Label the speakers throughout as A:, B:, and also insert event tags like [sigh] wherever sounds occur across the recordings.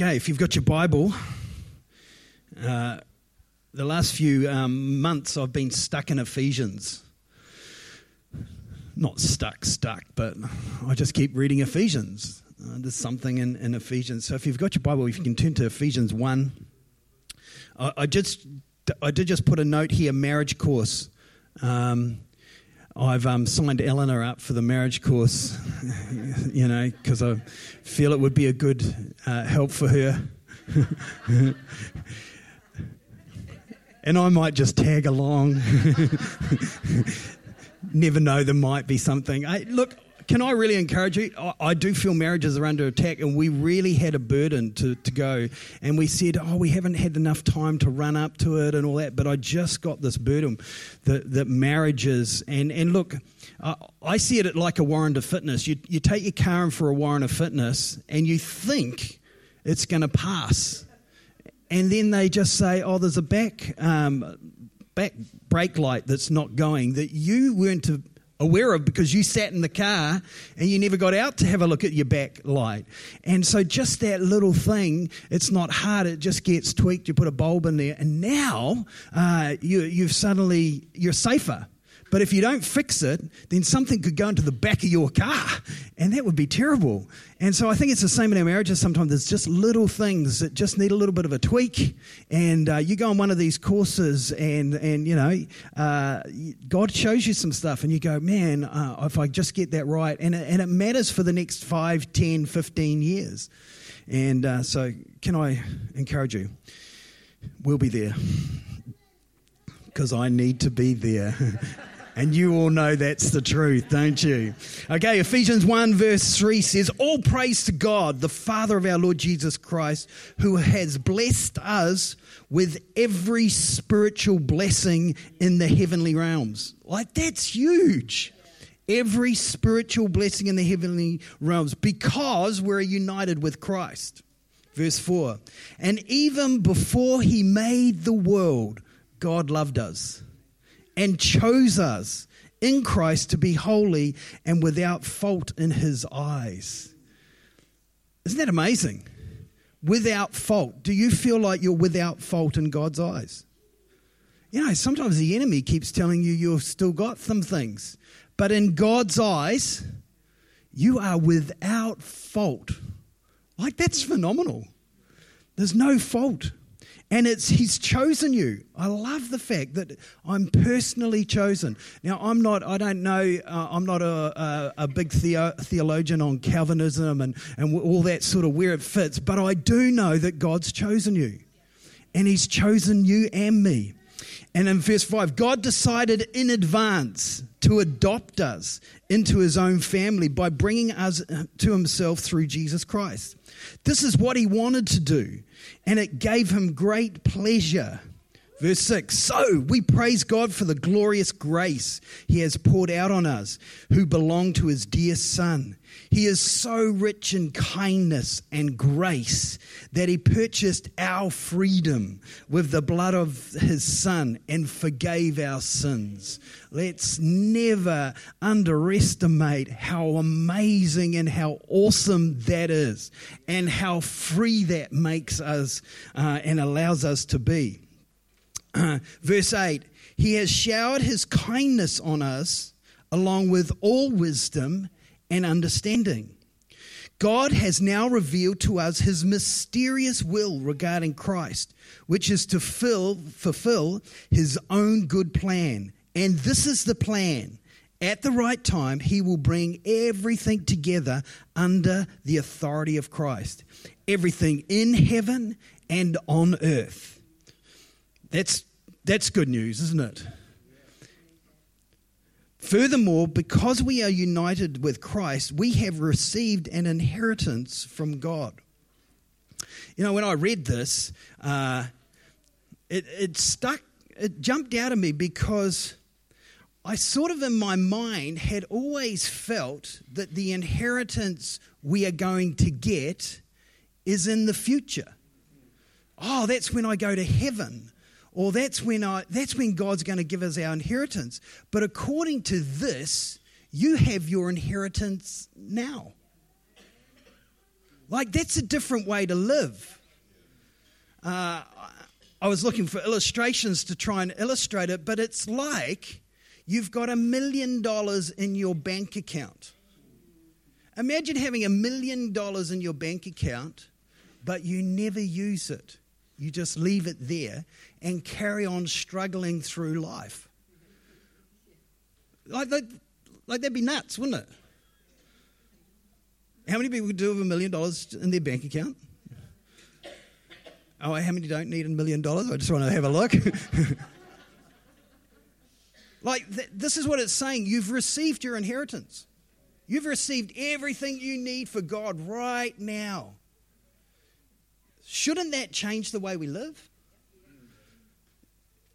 A: Okay, if you've got your Bible, uh, the last few um, months I've been stuck in Ephesians. Not stuck, stuck, but I just keep reading Ephesians. Uh, there's something in, in, Ephesians. So if you've got your Bible, if you can turn to Ephesians 1. I, I just I did just put a note here marriage course. Um, I've um, signed Eleanor up for the marriage course, [laughs] you know, because I feel it would be a good uh, help for her. [laughs] and I might just tag along. [laughs] Never know, there might be something. I, look, can I really encourage you? I, I, do feel marriages are under attack, and we really had a burden to, to go. And we said, oh, we haven't had enough time to run up to it and all that. But I just got this burden that, that marriages, and, and look, uh, I see it like a warrant of fitness. You, you take your car in for a warrant of fitness, and you think it's going to pass. And then they just say, oh, there's a back. Um, back brake light that's not going that you weren't to aware of because you sat in the car and you never got out to have a look at your back light. And so just that little thing, it's not hard. It just gets tweaked. You put a bulb in there, and now uh, you, you've suddenly you're safer. But if you don't fix it, then something could go into the back of your car, and that would be terrible. And so I think it's the same in our marriages. Sometimes there's just little things that just need a little bit of a tweak. And uh, you go on one of these courses, and and you know, uh, God shows you some stuff, and you go, man, uh, if I just get that right, and it, and it matters for the next 5, 10, 15 years. And uh, so, can I encourage you? We'll be there because I need to be there. [laughs] And you all know that's the truth, don't you? Okay, Ephesians 1, verse 3 says, All praise to God, the Father of our Lord Jesus Christ, who has blessed us with every spiritual blessing in the heavenly realms. Like, that's huge. Every spiritual blessing in the heavenly realms because we're united with Christ. Verse 4 And even before he made the world, God loved us and chose us in Christ to be holy and without fault in his eyes. Isn't that amazing? Without fault. Do you feel like you're without fault in God's eyes? You know, sometimes the enemy keeps telling you you've still got some things. But in God's eyes, you are without fault. Like, that's phenomenal. There's no fault and it's he's chosen you. I love the fact that i'm personally chosen. Now i'm not i don't know uh, i'm not a, a, a big theo- theologian on calvinism and, and all that sort of where it fits but i do know that god's chosen you. And he's chosen you and me and in verse 5 god decided in advance to adopt us into his own family by bringing us to himself through jesus christ this is what he wanted to do and it gave him great pleasure. Verse 6 So we praise God for the glorious grace he has poured out on us who belong to his dear Son. He is so rich in kindness and grace that he purchased our freedom with the blood of his Son and forgave our sins. Let's never underestimate how amazing and how awesome that is, and how free that makes us uh, and allows us to be. Uh, [clears throat] verse 8 He has showered his kindness on us along with all wisdom and understanding. God has now revealed to us his mysterious will regarding Christ, which is to fill, fulfill his own good plan. And this is the plan. At the right time, he will bring everything together under the authority of Christ. Everything in heaven and on earth. That's, that's good news, isn't it? Furthermore, because we are united with Christ, we have received an inheritance from God. You know, when I read this, uh, it, it stuck, it jumped out of me because I sort of in my mind had always felt that the inheritance we are going to get is in the future. Oh, that's when I go to heaven or that's when, I, that's when God's going to give us our inheritance. But according to this, you have your inheritance now. Like, that's a different way to live. Uh, I was looking for illustrations to try and illustrate it, but it's like you've got a million dollars in your bank account. Imagine having a million dollars in your bank account, but you never use it. You just leave it there and carry on struggling through life. Like, that, like that'd be nuts, wouldn't it? How many people do have a million dollars in their bank account? Oh, how many don't need a million dollars? I just want to have a look. [laughs] like, th- this is what it's saying. You've received your inheritance. You've received everything you need for God right now. Shouldn't that change the way we live?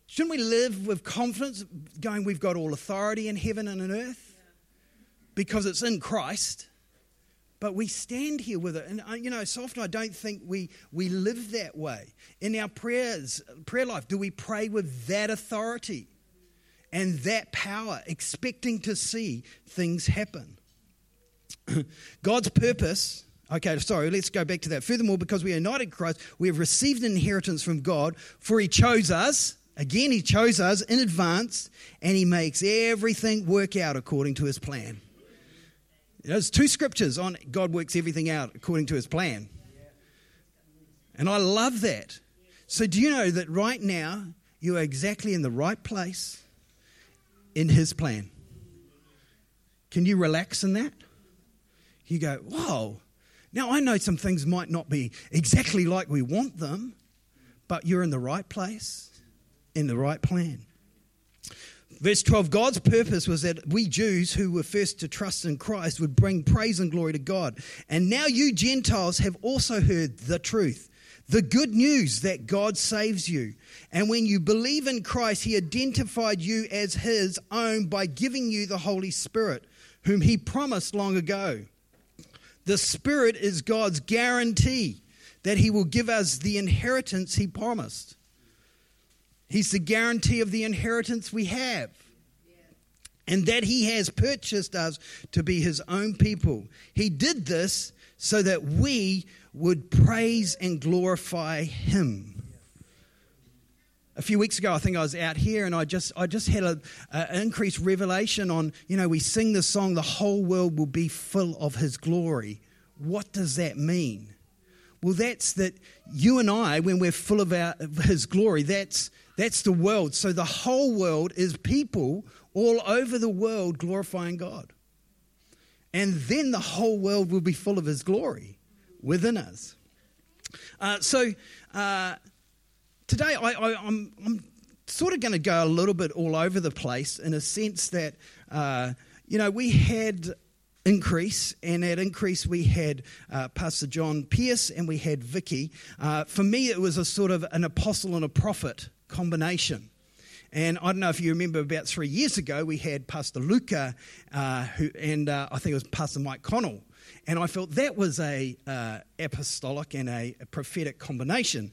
A: Shouldn't we live with confidence, going, we've got all authority in heaven and on earth? Because it's in Christ. But we stand here with it. And, uh, you know, so often I don't think we, we live that way. In our prayers, prayer life, do we pray with that authority and that power, expecting to see things happen? [clears throat] God's purpose Okay, sorry, let's go back to that. Furthermore, because we are united in Christ, we have received an inheritance from God, for He chose us. Again, He chose us in advance, and He makes everything work out according to His plan. There's two scriptures on God works everything out according to His plan. And I love that. So, do you know that right now you are exactly in the right place in His plan? Can you relax in that? You go, whoa, now, I know some things might not be exactly like we want them, but you're in the right place, in the right plan. Verse 12 God's purpose was that we Jews who were first to trust in Christ would bring praise and glory to God. And now you Gentiles have also heard the truth, the good news that God saves you. And when you believe in Christ, He identified you as His own by giving you the Holy Spirit, whom He promised long ago. The Spirit is God's guarantee that He will give us the inheritance He promised. He's the guarantee of the inheritance we have. And that He has purchased us to be His own people. He did this so that we would praise and glorify Him a few weeks ago, I think I was out here and I just, I just had an increased revelation on, you know, we sing the song, The Whole World Will Be Full of His Glory. What does that mean? Well, that's that you and I, when we're full of, our, of His glory, that's, that's the world. So the whole world is people all over the world glorifying God. And then the whole world will be full of His glory within us. Uh, so, uh, today I, I, I'm, I'm sort of going to go a little bit all over the place in a sense that, uh, you know, we had increase, and at increase we had uh, Pastor John Pierce and we had Vicky. Uh, for me, it was a sort of an apostle and a prophet combination. And I don't know if you remember about three years ago, we had Pastor Luca, uh, who, and uh, I think it was Pastor Mike Connell. And I felt that was a uh, apostolic and a, a prophetic combination.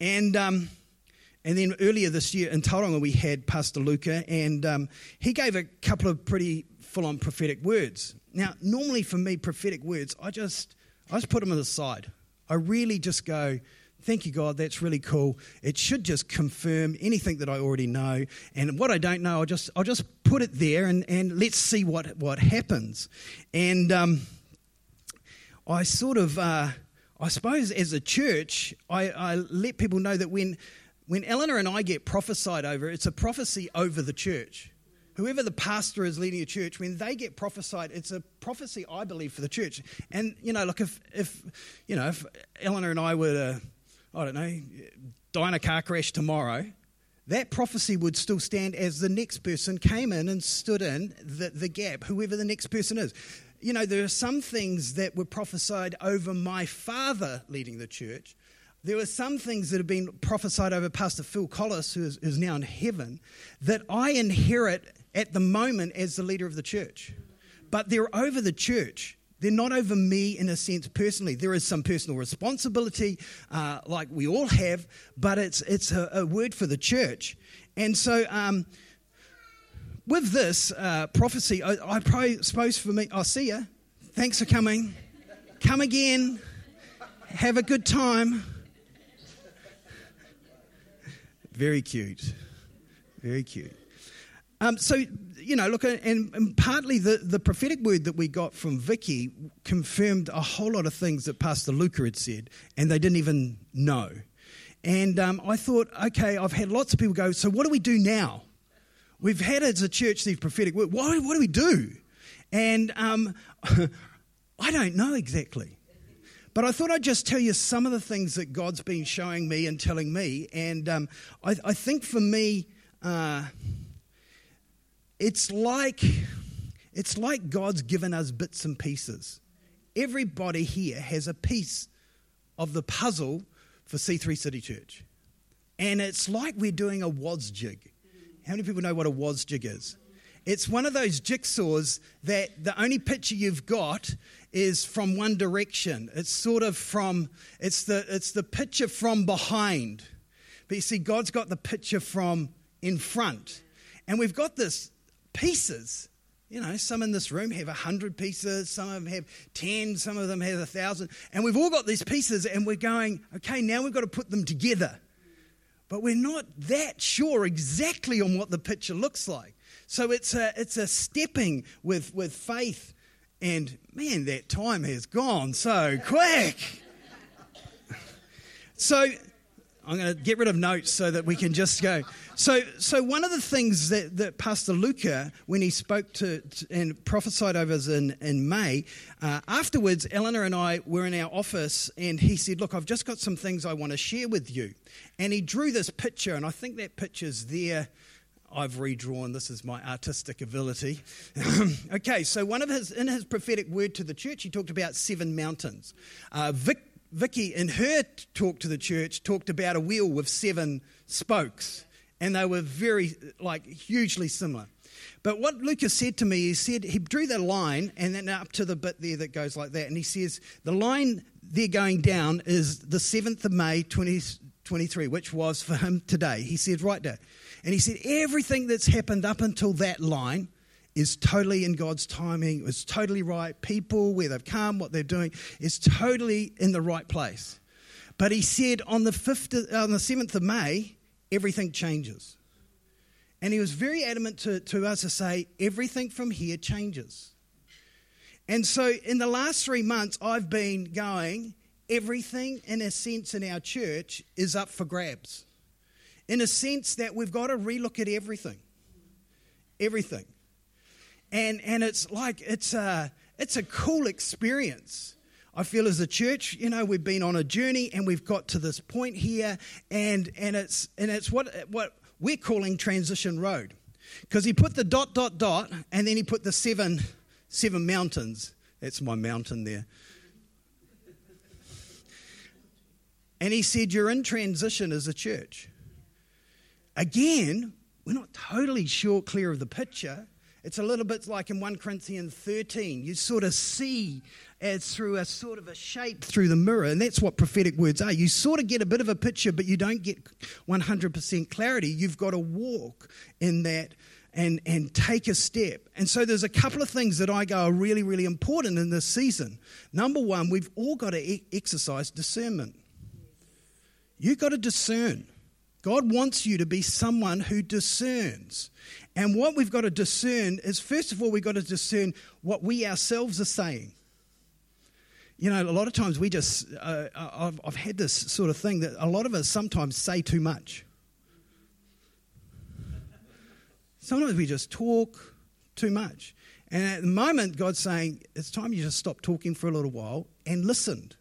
A: And um, and then earlier this year in Tauranga, we had Pastor Luca, and um, he gave a couple of pretty full on prophetic words. Now, normally for me, prophetic words, I just, I just put them aside. I really just go, thank you, God, that's really cool. It should just confirm anything that I already know. And what I don't know, I'll just, I'll just put it there and, and let's see what, what happens. And um, I sort of. Uh, I suppose as a church, I, I let people know that when, when Eleanor and I get prophesied over, it's a prophecy over the church. Whoever the pastor is leading a church, when they get prophesied, it's a prophecy, I believe, for the church. And, you know, look, if, if you know, if Eleanor and I were to, I don't know, die in a car crash tomorrow, that prophecy would still stand as the next person came in and stood in the, the gap, whoever the next person is you know, there are some things that were prophesied over my father leading the church. There are some things that have been prophesied over Pastor Phil Collis, who is, is now in heaven, that I inherit at the moment as the leader of the church. But they're over the church. They're not over me in a sense personally. There is some personal responsibility, uh, like we all have, but it's, it's a, a word for the church. And so, um, with this uh, prophecy, I, I suppose for me, I'll see you. Thanks for coming. Come again. Have a good time. Very cute. Very cute. Um, so, you know, look, and, and, partly the, the prophetic word that we got from Vicky confirmed a whole lot of things that Pastor Luca had said, and they didn't even know. And um, I thought, okay, I've had lots of people go, so what do we do now? We've had as a church these prophetic words. What, what do we do? And um, [laughs] I don't know exactly. But I thought I'd just tell you some of the things that God's been showing me and telling me. And um, I, I, think for me, uh, it's like it's like God's given us bits and pieces. Everybody here has a piece of the puzzle for C3 City Church. And it's like we're doing a Wasgij. How many people know what a Wasgij is? It's one of those jigsaws that the only picture you've got is from one direction. It's sort of from, it's the, it's the picture from behind. But you see, God's got the picture from in front. And we've got this pieces. You know, some in this room have a hundred pieces, some of them have ten, some of them have a thousand. And we've all got these pieces, and we're going, okay, now we've got to put them together. But we're not that sure exactly on what the picture looks like. So it's a, it's a stepping with, with faith. And man, that time has gone so quick. [laughs] so I'm going to get rid of notes so that we can just go. So, so one of the things that, that Pastor Luca, when he spoke to, to and prophesied over us in, in May, uh, afterwards, Eleanor and I were in our office, and he said, "Look, I've just got some things I want to share with you." And he drew this picture, and I think that picture's there. I've redrawn. This is my artistic ability. [laughs] okay, so one of his in his prophetic word to the church, he talked about seven mountains. Uh, Vicky, in her talk to the church, talked about a wheel with seven spokes, and they were very, like, hugely similar. But what Lucas said to me, he said he drew that line and then up to the bit there that goes like that. And he says the line there going down is the 7th of May 2023, which was for him today. He said, right there. And he said, everything that's happened up until that line is totally in God's timing. It's totally right. People, where they've come, what they're doing, is totally in the right place. But he said on the, 5th, uh, on the 7th of May, everything changes. And he was very adamant to, to us to say, everything from here changes. And so in the last three months, I've been going, everything in a sense in our church is up for grabs. In a sense that we've got to relook at everything. Everything and and it's like it's a it's a cool experience. I feel as a church, you know, we've been on a journey and we've got to this point here, and and it's and it's what what we're calling transition road, because he put the dot dot dot, and then he put the seven seven mountains. That's my mountain there. And he said, You're in transition as a church. Again, we're not totally sure clear of the picture, it's a little bit like in 1 Corinthians 13. You sort of see as through a sort of a shape through the mirror, and that's what prophetic words are. You sort of get a bit of a picture, but you don't get 100% clarity. You've got to walk in that and, and take a step. And so there's a couple of things that I go are really, really important in this season. Number one, we've all got to e- exercise discernment. You've got to discern. God wants you to be someone who discerns. And what we've got to discern is, first of all, we've got to discern what we ourselves are saying. You know, a lot of times we just, uh, I've, I've had this sort of thing that a lot of us sometimes say too much. Sometimes we just talk too much. And at the moment, God's saying, it's time you just stop talking for a little while and listened.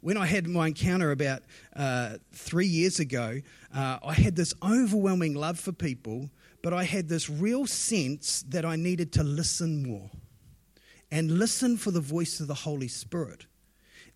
A: When I had my encounter about uh, three years ago, uh, I had this overwhelming love for people but I had this real sense that I needed to listen more and listen for the voice of the Holy Spirit.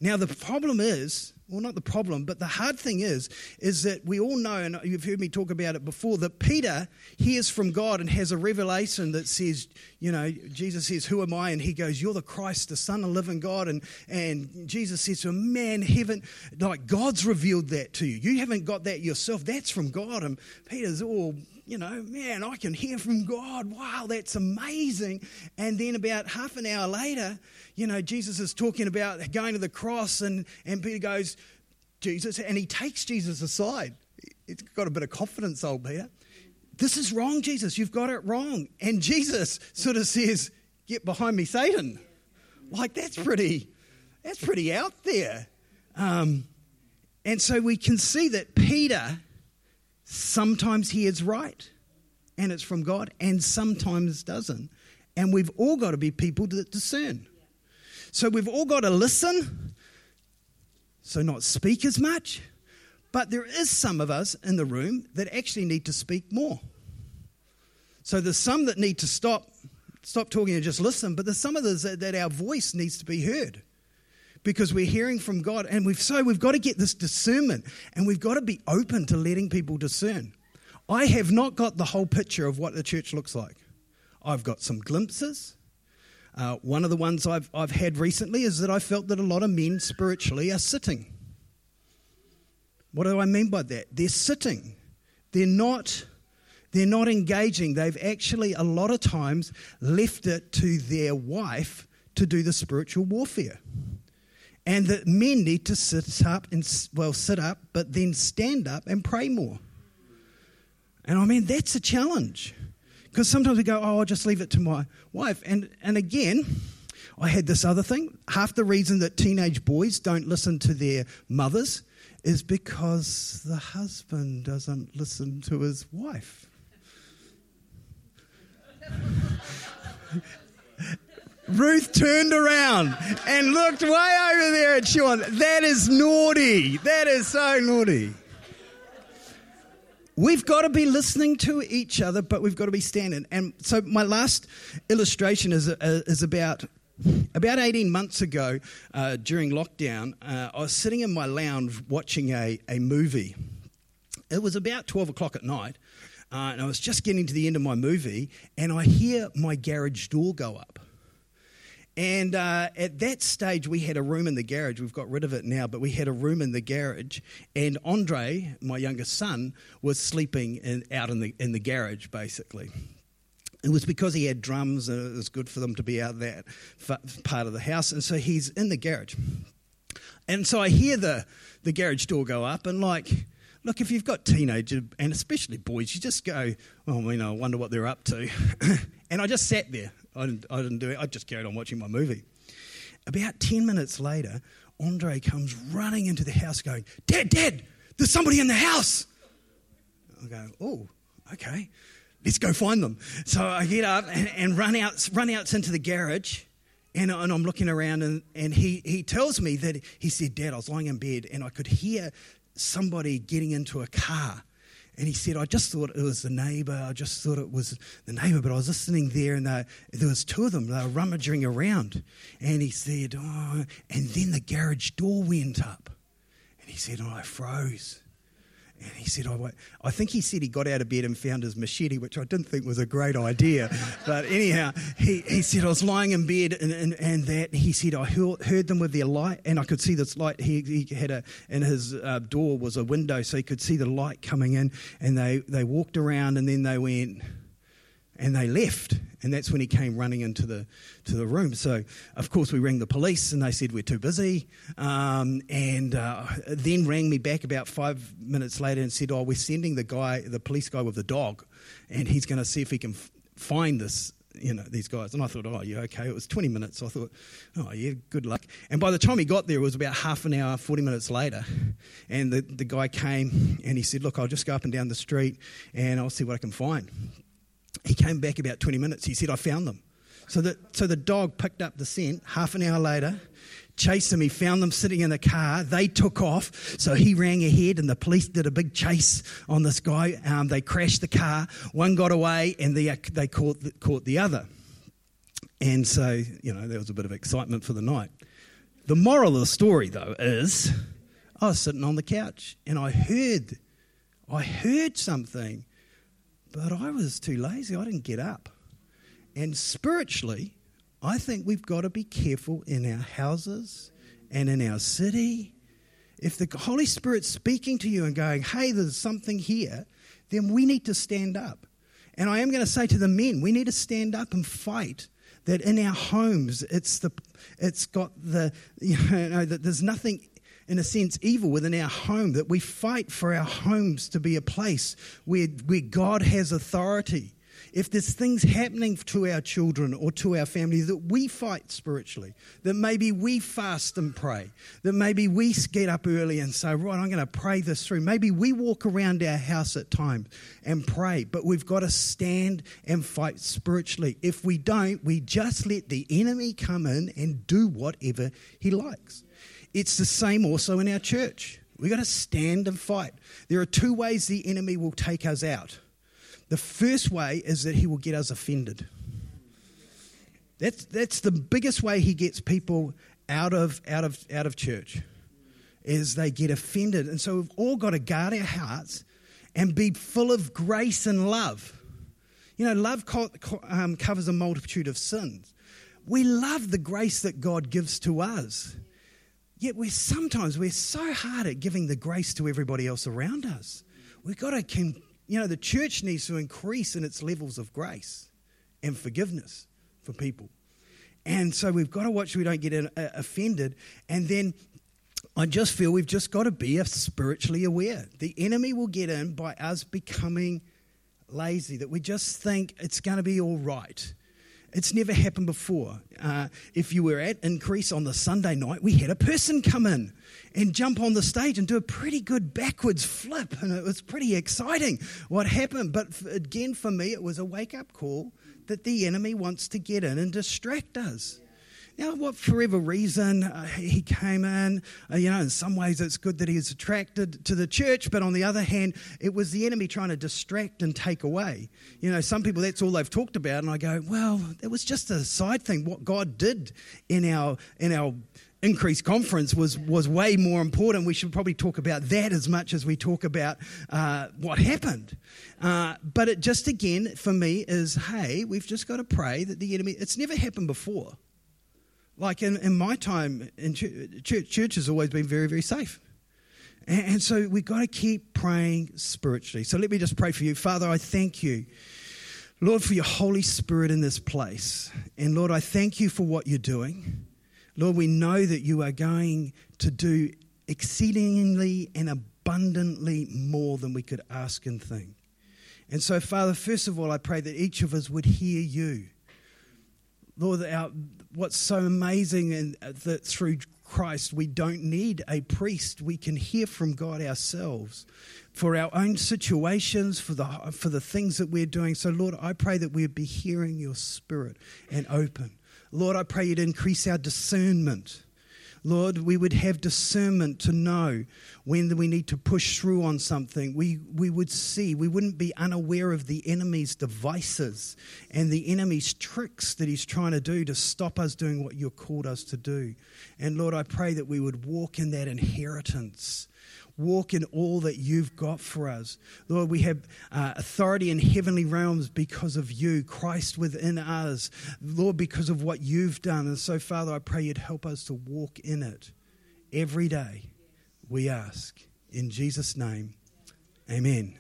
A: Now, the problem is, well, not the problem, but the hard thing is, is that we all know, and you've heard me talk about it before, that Peter hears from God and has a revelation that says, you know, Jesus says, Who am I? And he goes, You're the Christ, the Son of living God. And, and Jesus says to him, Man, heaven, like God's revealed that to you. You haven't got that yourself. That's from God. And Peter's all, you know, man, I can hear from God. Wow, that's amazing. And then about half an hour later, you know, Jesus is talking about going to the cross, and, and Peter goes, Jesus, and he takes Jesus aside. It's got a bit of confidence, old Peter. This is wrong, Jesus. You've got it wrong. And Jesus sort of says, Get behind me, Satan. Like, that's pretty, that's pretty out there. Um, and so we can see that Peter sometimes he is right and it's from God, and sometimes doesn't. And we've all got to be people that discern. So we've all got to listen, so not speak as much. But there is some of us in the room that actually need to speak more. So there's some that need to stop, stop talking and just listen, but there's some of us that, that our voice needs to be heard because we're hearing from God. And we've so we've got to get this discernment and we've got to be open to letting people discern. I have not got the whole picture of what the church looks like. I've got some glimpses. Uh, one of the ones I've, I've had recently is that I felt that a lot of men spiritually are sitting. What do I mean by that? They're sitting. They're not, they're not engaging. They've actually, a lot of times, left it to their wife to do the spiritual warfare. And that men need to sit up and, well, sit up, but then stand up and pray more. And I mean, that's a challenge. Because sometimes we go, oh, I'll just leave it to my wife. And, and again, I had this other thing. Half the reason that teenage boys don't listen to their mothers is because the husband doesn't listen to his wife. Ruth turned around and looked way over there at Sean. That is naughty. That is so naughty. We've got to be listening to each other, but we've got to be standing. And so, my last illustration is, uh, is about about 18 months ago uh, during lockdown. Uh, I was sitting in my lounge watching a, a movie. It was about 12 o'clock at night, uh, and I was just getting to the end of my movie, and I hear my garage door go up. And uh, at that stage, we had a room in the garage. We've got rid of it now, but we had a room in the garage. And Andre, my youngest son, was sleeping in, out in the, in the garage, basically. It was because he had drums, and it was good for them to be out that part of the house. And so he's in the garage. And so I hear the, the garage door go up, and like, look, if you've got teenagers, and especially boys, you just go, oh, you know, I wonder what they're up to. [laughs] and I just sat there I didn't, I didn't do it. I just carried on watching my movie. About 10 minutes later, Andre comes running into the house going, Dad, Dad, there's somebody in the house. I go, oh, okay, let's go find them. So I get up and, and run out, run out into the garage. And, and, I'm looking around, and, and he, he tells me that he said, Dad, I was lying in bed and I could hear somebody getting into a car and he said, I just thought it was the neighbour. I just thought it was the neighbour. But I was listening there and they, there was two of them. They were rummaging around. And he said, oh, and then the garage door went up. And he said, oh, I froze. And he said, I, I think he said he got out of bed and found his machete, which I didn't think was a great idea. [laughs] but anyhow, he, he said, I was lying in bed and, and, and that. He said, I heard them with their light, and I could see this light. He, he had a, and his uh, door was a window, so he could see the light coming in. And they, they walked around, and then they went, and they left. And that's when he came running into the to the room. So of course we rang the police and they said we're too busy. Um, and uh, then rang me back about five minutes later and said oh we're sending the guy the police guy with the dog and he's going to see if he can f- find this you know these guys. And i thought oh yeah okay. It was 20 minutes. So i thought oh yeah good luck. And by the time he got there it was about half an hour 40 minutes later. And the, the guy came and he said look i'll just go up and down the street and i'll see what i can find he came back about 20 minutes. He said, I found them. So the, so the dog picked up the scent half an hour later, chased them. He found them sitting in a car. They took off. So he rang ahead, and the police did a big chase on this guy. Um, they crashed the car. One got away, and they, they caught, the, caught the other. And so, you know, there was a bit of excitement for the night. The moral of the story, though, is I was sitting on the couch and I heard, I heard something, but I was too lazy. I didn't get up. And spiritually, I think we've got to be careful in our houses and in our city. If the Holy Spirit's speaking to you and going, hey, there's something here, then we need to stand up. And I am going to say to the men, we need to stand up and fight that in our homes it's the it's got the [laughs] you know that there's nothing in a sense evil within our home that we fight for our homes to be a place where where God has authority if there's things happening to our children or to our family that we fight spiritually, that maybe we fast and pray, that maybe we get up early and say, Right, I'm going to pray this through. Maybe we walk around our house at times and pray, but we've got to stand and fight spiritually. If we don't, we just let the enemy come in and do whatever he likes. It's the same also in our church. We've got to stand and fight. There are two ways the enemy will take us out the first way is that he will get us offended. That's, that's the biggest way he gets people out of, out, of, out of church, is they get offended. And so we've all got to guard our hearts and be full of grace and love. You know, love co- co- um, covers a multitude of sins. We love the grace that God gives to us. Yet we're sometimes we're so hard at giving the grace to everybody else around us. We've got to you know, the church needs to increase in its levels of grace and forgiveness for people. And so we've got to watch we don't get uh, offended. And then I just feel we've just got to be spiritually aware. The enemy will get in by us becoming lazy, that we just think it's going to be all right. It's never happened before. Uh, if you were at Increase on the Sunday night, we had a person come in and jump on the stage and do a pretty good backwards flip, and it was pretty exciting what happened. But again, for me, it was a wake up call that the enemy wants to get in and distract us. Now, what for whatever reason uh, he came in, uh, you know, in some ways it's good that he is attracted to the church, but on the other hand, it was the enemy trying to distract and take away. You know, some people that's all they've talked about, and I go, well, it was just a side thing. What God did in our in our increased conference was was way more important. We should probably talk about that as much as we talk about uh, what happened. Uh, but it just again for me is, hey, we've just got to pray that the enemy. It's never happened before. Like in, in my time in church, church has always been very, very safe. And, and so we've got to keep praying spiritually. So let me just pray for you. Father, I thank you. Lord, for your Holy Spirit in this place. And Lord, I thank you for what you're doing. Lord, we know that you are going to do exceedingly and abundantly more than we could ask and think. And so, Father, first of all, I pray that each of us would hear you. Lord, our, what's so amazing and uh, that through Christ we don't need a priest. We can hear from God ourselves for our own situations, for the, for the things that we're doing. So, Lord, I pray that we'd be hearing your spirit and open. Lord, I pray you'd increase our discernment. Lord, we would have discernment to know when we need to push through on something. We, we would see, we wouldn't be unaware of the enemy's devices and the enemy's tricks that he's trying to do to stop us doing what you've called us to do. And Lord, I pray that we would walk in that inheritance walk in all that you've got for us. Lord, we have uh, authority in heavenly realms because of you, Christ within us, Lord, because of what you've done. And so, Father, I pray you'd help us to walk in it every day, we ask. In Jesus' name, amen.